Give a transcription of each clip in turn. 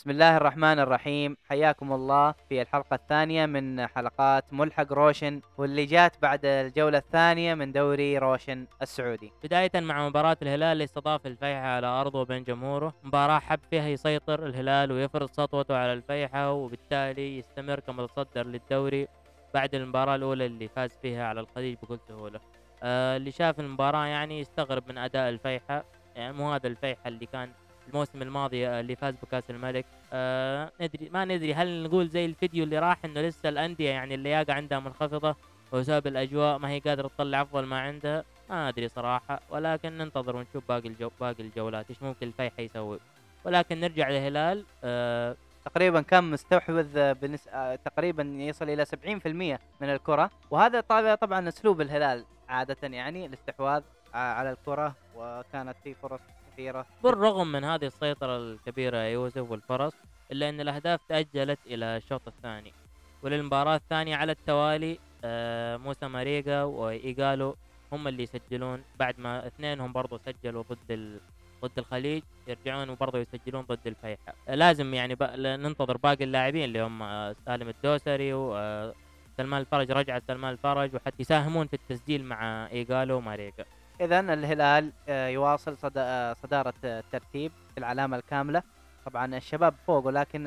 بسم الله الرحمن الرحيم. حياكم الله في الحلقة الثانية من حلقات ملحق روشن واللي جات بعد الجولة الثانية من دوري روشن السعودي. بداية مع مباراة الهلال اللي استضاف الفيحة على أرضه بين جمهوره مباراة حب فيها يسيطر الهلال ويفرض سطوته على الفيحة وبالتالي يستمر كمتصدر للدوري بعد المباراة الأولى اللي فاز فيها على الخليج بكل سهولة. آه اللي شاف المباراة يعني يستغرب من أداء الفيحة يعني مو هذا الفيحة اللي كان الموسم الماضي آه، اللي فاز بكأس الملك. آه ندري ما ندري هل نقول زي الفيديو اللي راح إنه لسه الأندية يعني اللياقة عندها منخفضة وبسبب الأجواء ما هي قادرة تطلع أفضل ما عندها؟ ما أدري صراحة. ولكن ننتظر ونشوف باقي الجو باقي الجولات إيش ممكن الفيحة يسوي. ولكن نرجع للهلال آه تقريبا كان مستحوذ بنس... آه، تقريبا يصل إلى 70% من الكرة. وهذا طبعا أسلوب الهلال عادة يعني الاستحواذ على الكرة. وكانت في فرص كثيرة. بالرغم من هذه السيطرة الكبيرة يوسف والفرص إلا أن الأهداف تأجلت إلى الشوط الثاني. وللمباراة الثانية على التوالي آه موسى ماريجا وإيجالو هم اللي يسجلون. بعد ما اثنينهم برضو سجلوا ضد ال... ضد الخليج يرجعون وبرضه يسجلون ضد الفيحاء. آه، لازم يعني بق... ننتظر باقي اللاعبين اللي هم آه، سالم الدوسري وسلمان الفرج رجعت سلمان الفرج وحتى يساهمون في التسجيل مع إيجالو وماريجا إذا الهلال آه، يواصل آه، صدارة آه، الترتيب بالعلامة الكاملة. طبعا الشباب فوق ولكن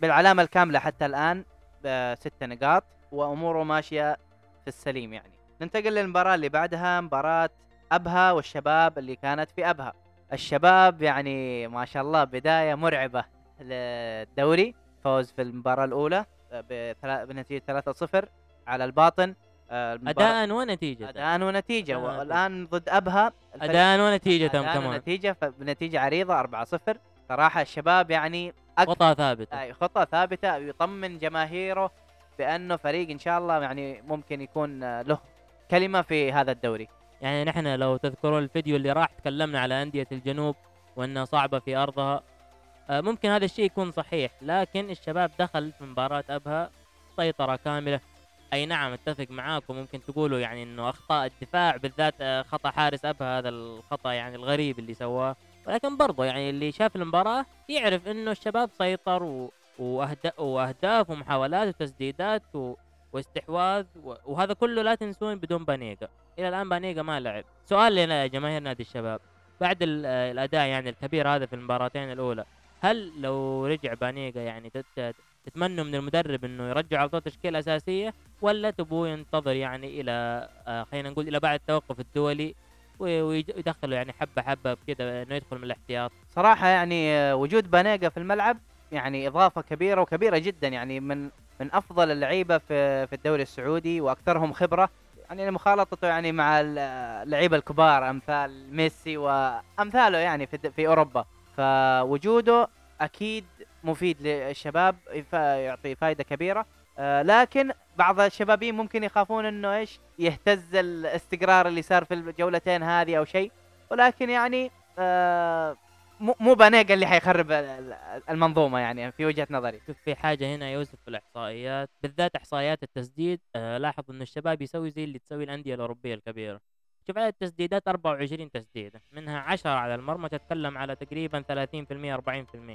بالعلامة الكاملة حتى الآن بست نقاط وأموره ماشية في السليم يعني. ننتقل للمباراة اللي بعدها مباراة أبها والشباب اللي كانت في أبها. الشباب يعني ما شاء الله بداية مرعبة للدوري فوز في آه، بثلا- بنتيجة 3-0 على الباطن. أداء ونتيجة. اداء ونتيجة. والآن ضد أبها ونتيجة أداء كمان. ونتيجة. فبنتيجه عريضة 4-0 صراحة الشباب يعني خطأ ثابتة. أي خطه ثابتة. يطمن جماهيره بأنه فريق إن شاء الله يعني ممكن يكون له كلمة في هذا الدوري. يعني نحن لو تذكرون الفيديو اللي راح تكلمنا على أندية الجنوب وأنها صعبة في أرضها آه، ممكن هذا الشيء يكون صحيح. لكن الشباب دخل في مباراة أبها سيطرة كاملة. أي نعم أتفق معاكم ممكن تقولوا يعني أنه أخطاء الدفاع بالذات آه، خطأ حارس أبها هذا الخطأ يعني الغريب اللي سواه. ولكن برضه يعني اللي شاف المباراة يعرف أنه الشباب سيطر و... وأهد... وأهداف ومحاولات وتسديدات و... واستحواذ و... وهذا كله لا تنسون بدون بانيجا. إلى الآن بانيجا ما لعب. سؤال لنا يا جماهير نادي الشباب. بعد آه، الأداء يعني الكبير هذا في المباراتين الأولى هل لو رجع بانيجا يعني تتمنوا من المدرب إنه يرجع على طول تشكيلة أساسية ولا تبوه ينتظر يعني إلى آه، خلينا نقول إلى بعد التوقف الدولي وي- ويج- ويدخله يعني حبة حبة بكذا إنه يدخل من الاحتياط. صراحة يعني آه، وجود بانيجا في الملعب يعني إضافة كبيرة وكبيرة جدا يعني من من أفضل اللعيبة في في الدوري السعودي وأكثرهم خبرة. يعني مخالطته يعني مع ال- اللعيبة الكبار أمثال ميسي وأمثاله يعني في في أوروبا. فوجوده أكيد مفيد للشباب يعطي فائده كبيرة. آه، لكن بعض الشبابين ممكن يخافون إنه إيش يهتز الاستقرار اللي صار في الجولتين هذه أو شيء. ولكن يعني آه، مو بانيجا اللي حيخرب ال- ال- المنظومة يعني في وجهة نظري. شوف في حاجة هنا يوسف في الإحصائيات بالذات إحصائيات التسديد آه لاحظ إنه الشباب يسوي زي اللي تسوي الأندية الأوروبية الكبيرة. شوف عدد التسديدات 24 تسديدة منها 10 على المرمى تتكلم على تقريبا 30%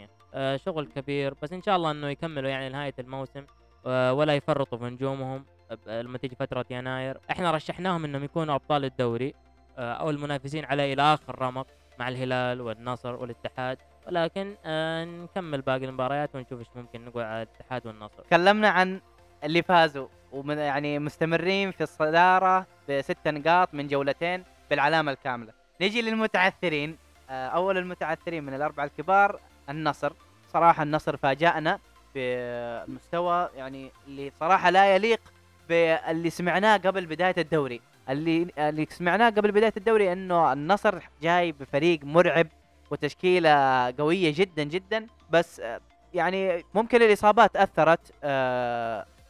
40% آه شغل كبير بس إن شاء الله إنه يكملوا يعني لنهاية الموسم آه ولا يفرطوا في نجومهم آه، لما تيجي فترة يناير. إحنا رشحناهم إنهم يكونوا أبطال الدوري آه أو المنافسين عليه إلى آخر رمق مع الهلال والنصر والاتحاد. ولكن آه نكمل باقي المباريات ونشوف إيش ممكن نقول على الاتحاد والنصر. تكلمنا عن اللي فازوا. ومن يعني مستمرين في الصدارة بست نقاط من جولتين بالعلامة الكاملة. نجي للمتعثرين. آه، أول المتعثرين من الأربعة الكبار النصر. صراحة النصر فاجأنا بالمستوى يعني اللي صراحة لا يليق باللي سمعناه قبل بداية الدوري. اللي اللي سمعناه قبل بداية الدوري إنه النصر جاي بفريق مرعب وتشكيلة قوية جدا جدا. بس آه، يعني ممكن الإصابات أثرت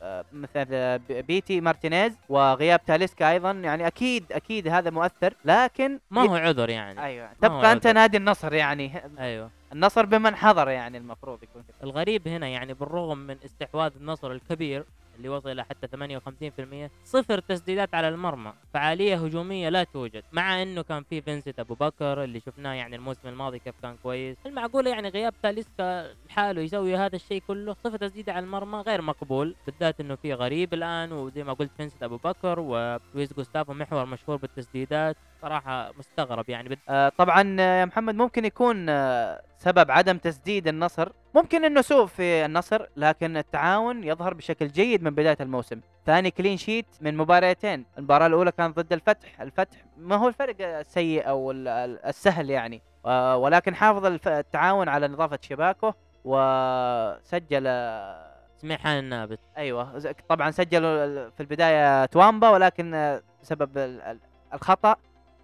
آه، مثل آه، بيتي مارتينيز وغياب تاليسكا أيضا. يعني أكيد أكيد هذا مؤثر لكن ما هو عذر يعني. أيوه. تبقى أنت عذر. نادي النصر يعني. أيوه. النصر بمن حضر يعني المفروض يكون الغريب هنا يعني بالرغم من استحواذ النصر الكبير اللي وصل إلى حتى 58% صفر تسديدات على المرمى. فعالية هجومية لا توجد مع إنه كان في فينسنت أبو بكر اللي شفناه يعني الموسم الماضي كيف كان كويس. المعقولة يعني غياب تاليسكا لحاله يسوي هذا الشيء كله صفر تسديدة على المرمى غير مقبول بالذات إنه في غريب الآن وزي ما قلت فينسنت أبو بكر ولويس جوستافو محور مشهور بالتسديدات. صراحة مستغرب يعني. بد... آه طبعا آه، يا محمد ممكن يكون آه سبب عدم تسديد النصر. ممكن إنه سوء في النصر لكن التعاون يظهر بشكل جيد من بداية الموسم. ثاني كلين شيت من مباراتين المباراة الأولى كانت ضد الفتح. الفتح ما هو الفرق السيء أو ال- ال- السهل يعني. آه ولكن حافظ التعاون على نظافة شباكه وسجل آه، سميحان النابت. أيوه طبعا سجلوا في البداية توامبا ولكن آه، بسبب ال- ال- الخطأ.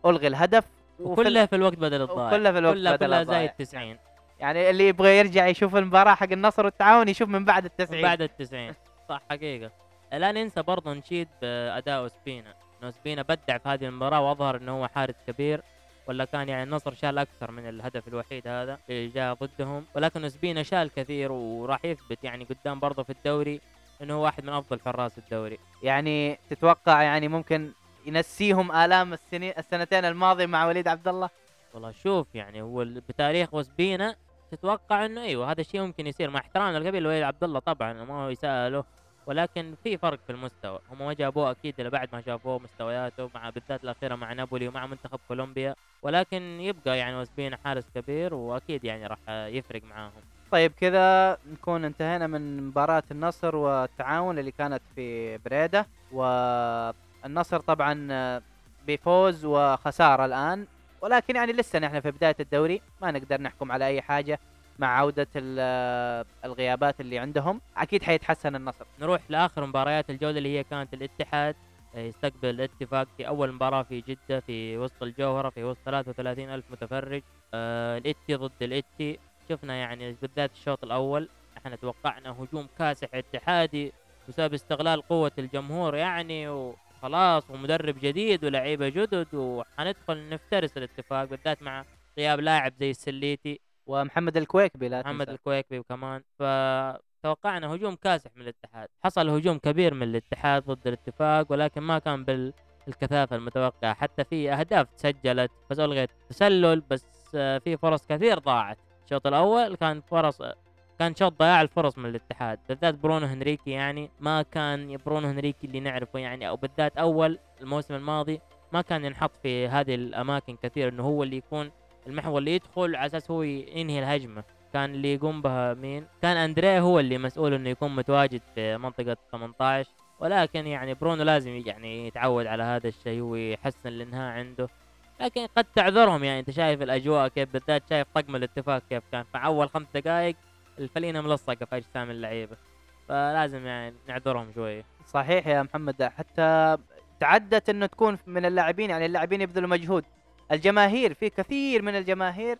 ألغي الهدف ال- وكلها في الوقت بدل الضائع وكلها في الوقت كلها بدل كلها. زايد 90 يعني اللي يبغى يرجع يشوف المباراة حق النصر والتعاون يشوف من بعد التسعين. بعد ال 90 صح حقيقة. لا ننسى برضه نشيد بأداء سبينا انه سبينا بدع في هذه المباراة وأظهر إنه هو حارس كبير ولا كان يعني النصر شال أكثر من الهدف الوحيد هذا اللي جاء ضدهم. ولكن سبينا شال كثير وراح يثبت يعني قدام برضه في الدوري إنه هو واحد من أفضل حراس الدوري. يعني تتوقع يعني ممكن ينسيهم آلام السنين السنتين الماضية مع وليد عبد الله والله شوف يعني هو بتاريخ وسبينا تتوقع إنه إيوه هذا الشيء ممكن يصير مع احترامنا القبيل لوليد عبد الله طبعا ما هو يسأله. ولكن في فرق في المستوى. هم ما جابوه أكيد إلا بعد ما شافوه مستوياته مع بالذات الأخيرة مع نابولي ومع منتخب كولومبيا. ولكن يبقى يعني وسبينا حارس كبير وأكيد يعني راح يفرق معاهم. طيب كذا نكون انتهينا من مباراة النصر والتعاون اللي كانت في بريدة. والنصر طبعا آه، بفوز وخسارة الآن. ولكن يعني لسه نحن في بداية الدوري ما نقدر نحكم على أي حاجة مع عودة ال- آه، الغيابات اللي عندهم. أكيد حيتحسن النصر. نروح لآخر مباريات الجولة اللي هي كانت الاتحاد آه، يستقبل الاتفاق في أول مباراة في جدة في وسط الجوهرة في وسط 33 ألف متفرج. الإتي ضد الإتي. شفنا يعني بالذات الشوط الأول إحنا توقعنا هجوم كاسح اتحادي بسبب استغلال قوة الجمهور يعني وخلاص ومدرب جديد ولاعيبه جدد وحندخل نفترس الاتفاق بالذات مع غياب لاعب زي السليتي ومحمد الكويكبي لا محمد تنسى. الكويكبي وكمان فتوقعنا هجوم كاسح من الاتحاد. حصل هجوم كبير من الاتحاد ضد الاتفاق ولكن ما كان بالكثافة المتوقعة. حتى في أهداف تسجلت بس ألغيت تسلل بس في فرص كثير ضاعت. الشوط الأول كان فرص كان شوط ضياع الفرص من الاتحاد بالذات برونو هنريكي يعني ما كان برونو هنريكي اللي نعرفه يعني أو بالذات أول الموسم الماضي ما كان ينحط في هذه الأماكن كثير إنه هو اللي يكون المحور اللي يدخل على أساس هو ينهي الهجمة. كان اللي يقوم بها مين؟ كان أندريه هو اللي مسؤول إنه يكون متواجد في منطقة 18 ولكن يعني برونو لازم يعني يتعود على هذا الشيء ويحسن الإنهاء عنده. لكن قد تعذرهم يعني أنت شايف الأجواء كيف؟ بالذات شايف طقم الاتفاق كيف كان؟ في أول خمس دقائق الفلينة ملصقة في أجسام اللعيبة فلازم يعني نعذرهم شوية صحيح يا محمد حتى تعدت إنه تكون من اللاعبين يعني اللاعبين يبذلوا مجهود الجماهير في كثير من الجماهير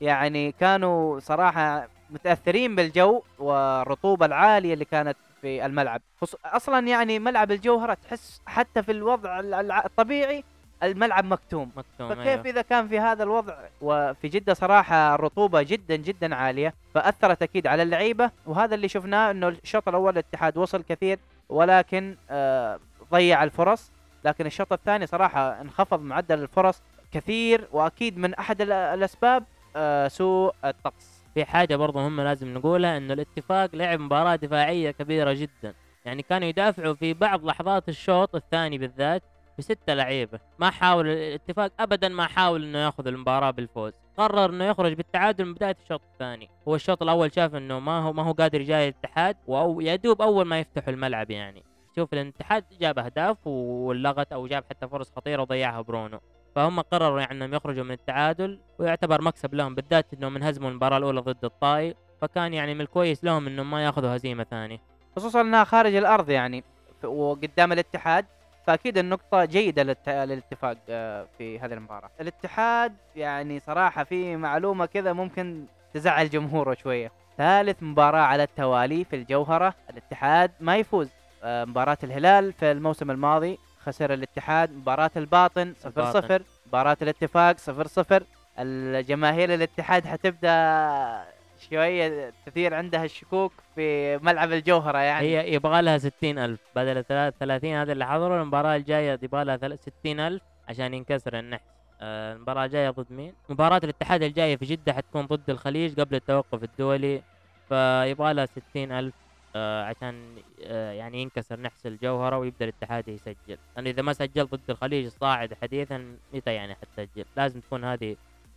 يعني كانوا صراحة متأثرين بالجو والرطوبة العالية اللي كانت في الملعب. أصلا يعني ملعب الجوهرة تحس حتى في الوضع الطبيعي الملعب مكتوم. مكتوم فكيف أيوه. إذا كان في هذا الوضع؟ وفي جدة صراحة الرطوبة جدا جدا عالية فأثرت أكيد على اللعيبة وهذا اللي شفناه إنه الشوط الأول الاتحاد وصل كثير ولكن آه ضيع الفرص. لكن الشوط الثاني صراحة انخفض معدل الفرص كثير وأكيد من أحد ال- الأسباب آه سوء الطقس. في حاجة برضه مهمة لازم نقولها إنه الاتفاق لعب مباراة دفاعية كبيرة جدا. يعني كانوا يدافعوا في بعض لحظات الشوط الثاني بالذات بستة لعيبة. ما حاول الاتفاق ابدا ما حاول إنه ياخذ المباراة بالفوز. قرر إنه يخرج بالتعادل من بداية الشوط الثاني. هو الشوط الأول شاف إنه ما هو ما هو قادر يجاري الاتحاد وأو يا دوب أول ما يفتحوا الملعب يعني. شوف الاتحاد جاب أهداف ولغت أو جاب حتى فرص خطيرة وضيعها برونو. فهم قرروا يعني إنهم يخرجوا من التعادل ويعتبر مكسب لهم بالذات انهم انهزموا المباراة الأولى ضد الطائي. فكان يعني من الكويس لهم إنهم ما ياخذوا هزيمة ثانية. خصوصا إنها خارج الأرض يعني وقدام الاتحاد. فأكيد النقطة جيدة للت... للاتفاق آه، في هذه المباراة. الاتحاد يعني صراحة في معلومة كذا ممكن تزعل جمهوره شوية. ثالث مباراة على التوالي في الجوهرة، الاتحاد ما يفوز. آه، مباراة الهلال في الموسم الماضي خسر الاتحاد، مباراة الباطن 0 الباطن. 0 مباراة الاتفاق 0 0 الجماهير الاتحاد حتبدأ شوية تثير عندها الشكوك في ملعب الجوهرة يعني. هي يبغى لها 60000 بدل 30 هذا اللي حضروا المباراة الجاية يبغى لها 60000 عشان ينكسر النحس. آه، المباراة الجاية ضد مين؟ مباراة الاتحاد الجاية في جدة حتكون ضد الخليج قبل التوقف الدولي فيبغى لها 60000 آه عشان آه يعني ينكسر نحس الجوهرة ويبدأ الاتحاد يسجل. لأن إذا ما سجل ضد الخليج الصاعد حديثا متى يعني حتسجل؟ لازم تكون هذه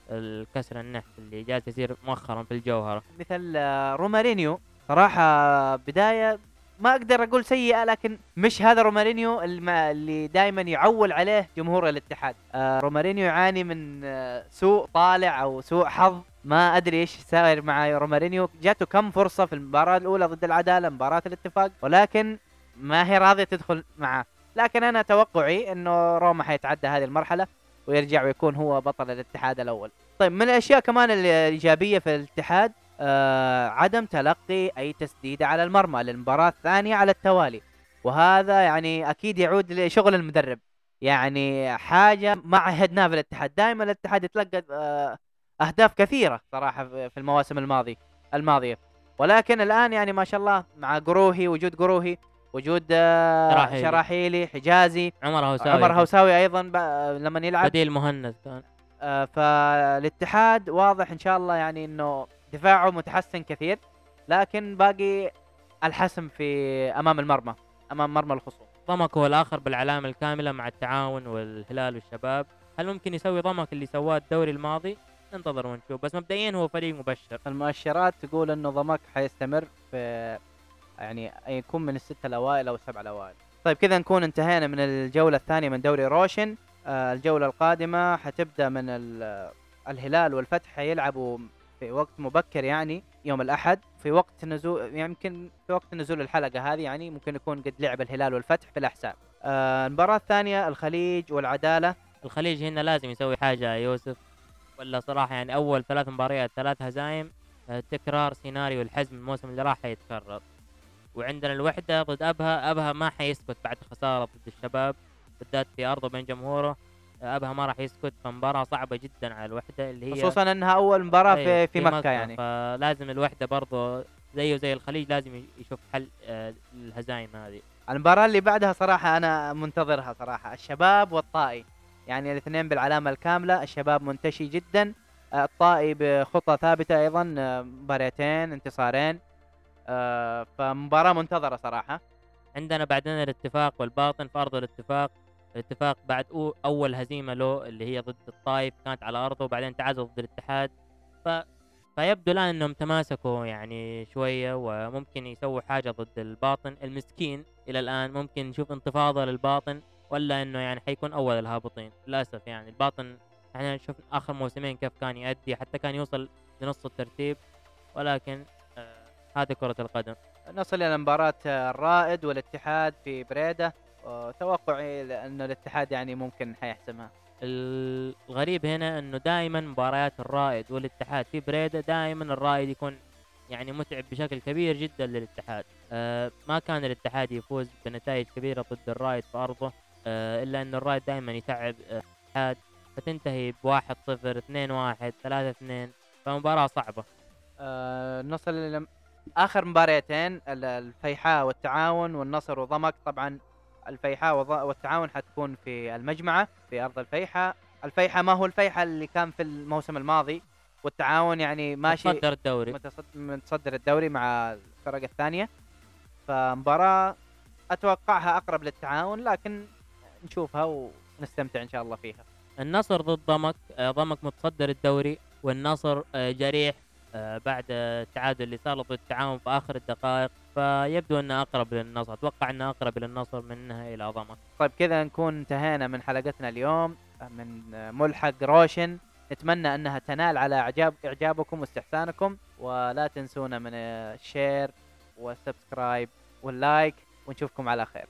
الكسر النحس اللي جالس يصير مؤخرا في الجوهرة. مثل آه، رومارينيو. صراحة بداية ما أقدر أقول سيئة لكن مش هذا رومارينيو اللي دائما يعول عليه جمهور الاتحاد. آه رومارينيو يعاني من آه سوء طالع أو سوء حظ. ما أدري إيش صاير مع رومارينيو. جاته كم فرصة في المباراة الأولى ضد العدالة مباراة الاتفاق ولكن ما هي راضية تدخل معه. لكن أنا توقعي إنه روما حيتعدى هذه المرحلة. ويرجع ويكون هو بطل الاتحاد الأول. طيب من الأشياء كمان الإيجابية في الاتحاد آه عدم تلقي أي تسديده على المرمى للمباراة الثانية على التوالي. وهذا يعني أكيد يعود لشغل المدرب. يعني حاجة ما عهدناه في الاتحاد. دائما الاتحاد يتلقى آه أهداف كثيرة صراحة في المواسم الماضي الماضية. ولكن الآن يعني ما شاء الله مع قروهي وجود قروهي وجود آه شراحيلي. شراحيلي حجازي. عمر هوساوي عمر هوساوي أيضا لما يلعب. بديل مهند كان. آه، فالاتحاد واضح إن شاء الله يعني إنه دفاعه متحسن كثير لكن باقي الحسم في أمام المرمى أمام مرمى الخصوم. ضمك هو الآخر بالعلامة الكاملة مع التعاون والهلال والشباب. هل ممكن يسوي ضمك اللي سواه الدوري الماضي؟ ننتظر ونشوف. بس مبدئيا هو فريق مبشر. المؤشرات تقول إنه ضمك حيستمر في يعني يكون من الستة الأوائل أو السبعة الأوائل. طيب كذا نكون انتهينا من الجولة الثانية من دوري روشن. آه، الجولة القادمة حتبدأ من ال- الهلال والفتح حيلعبوا في وقت مبكر يعني يوم الأحد. في وقت نزول يمكن في وقت نزول الحلقة هذه يعني ممكن يكون قد لعب الهلال والفتح في الأحساء. آه، المباراة الثانية الخليج والعدالة. الخليج هنا لازم يسوي حاجة يا يوسف. ولا صراحة يعني أول ثلاث مباريات ثلاث هزايم آه، تكرار سيناريو الحزم الموسم اللي راح حيتكرر وعندنا الوحدة ضد أبها. أبها ما حيسكت بعد خسارة ضد الشباب بالذات في أرضه بين جمهوره. أبها ما راح يسكت فمباراة صعبة جدا على الوحدة اللي هي خصوصا أنها أول مباراة أيوة، في, في مكة يعني. فلازم الوحدة برضه زيه زي الخليج لازم يشوف حل آه، الهزايم هذه. المباراة اللي بعدها صراحة أنا منتظرها صراحة. الشباب والطائي. يعني الاثنين بالعلامة الكاملة. الشباب منتشي جدا. الطائي بخطة ثابتة أيضا آه، مباراتين انتصارين. آه، فمباراة منتظرة صراحة. عندنا بعدين الاتفاق والباطن في ارض الاتفاق. الاتفاق بعد أول هزيمة له اللي هي ضد الطايف كانت على أرضه وبعدين تعادل ضد الاتحاد. ف فيبدو الآن إنهم تماسكوا يعني شوية وممكن يسووا حاجة ضد الباطن. المسكين إلى الآن ممكن نشوف انتفاضة للباطن ولا إنه يعني حيكون أول الهابطين. للأسف يعني الباطن إحنا شفنا آخر موسمين كيف كان يأدي حتى كان يوصل لنص الترتيب. ولكن هذه كرة القدم. نصل إلى مباراة الرائد والاتحاد في بريدة. توقعي أنه الاتحاد يعني ممكن حيحسمها. الغريب هنا إنه دائما مباريات الرائد والاتحاد في بريدة دائما الرائد يكون يعني متعب بشكل كبير جدا للاتحاد. آه ما كان الاتحاد يفوز بنتائج كبيرة ضد الرائد في أرضه آه إلا انه الرائد دائما يتعب آه، الاتحاد. فتنتهي بواحد صفر اثنين واحد ثلاثة اثنين. فمباراة صعبة. آه، نصل إلى آخر مباريتين ال- الفيحاء والتعاون والنصر وضمك. طبعا الفيحاء والتعاون حتكون في المجمعة في أرض الفيحاء. الفيحاء ما هو الفيحاء اللي كان في الموسم الماضي؟ والتعاون يعني ماشي متصدر الدوري. متصد- متصدر الدوري مع الفرق الثانية. فمباراة أتوقعها أقرب للتعاون لكن نشوفها ونستمتع إن شاء الله فيها. النصر ضد ضمك. آه، ضمك متصدر الدوري والنصر آه، جريح بعد آه، التعادل اللي صار ضد التعاون في آخر الدقائق فيبدو أنه أقرب للنصر. أتوقع أنه أقرب للنصر منها إلى ضمك طيب كذا نكون انتهينا من حلقتنا اليوم. من ملحق روشن. نتمنى أنها تنال على اعجاب إعجابكم واستحسانكم. ولا تنسونا من ال share والسبسكرايب واللايك. ونشوفكم على خير.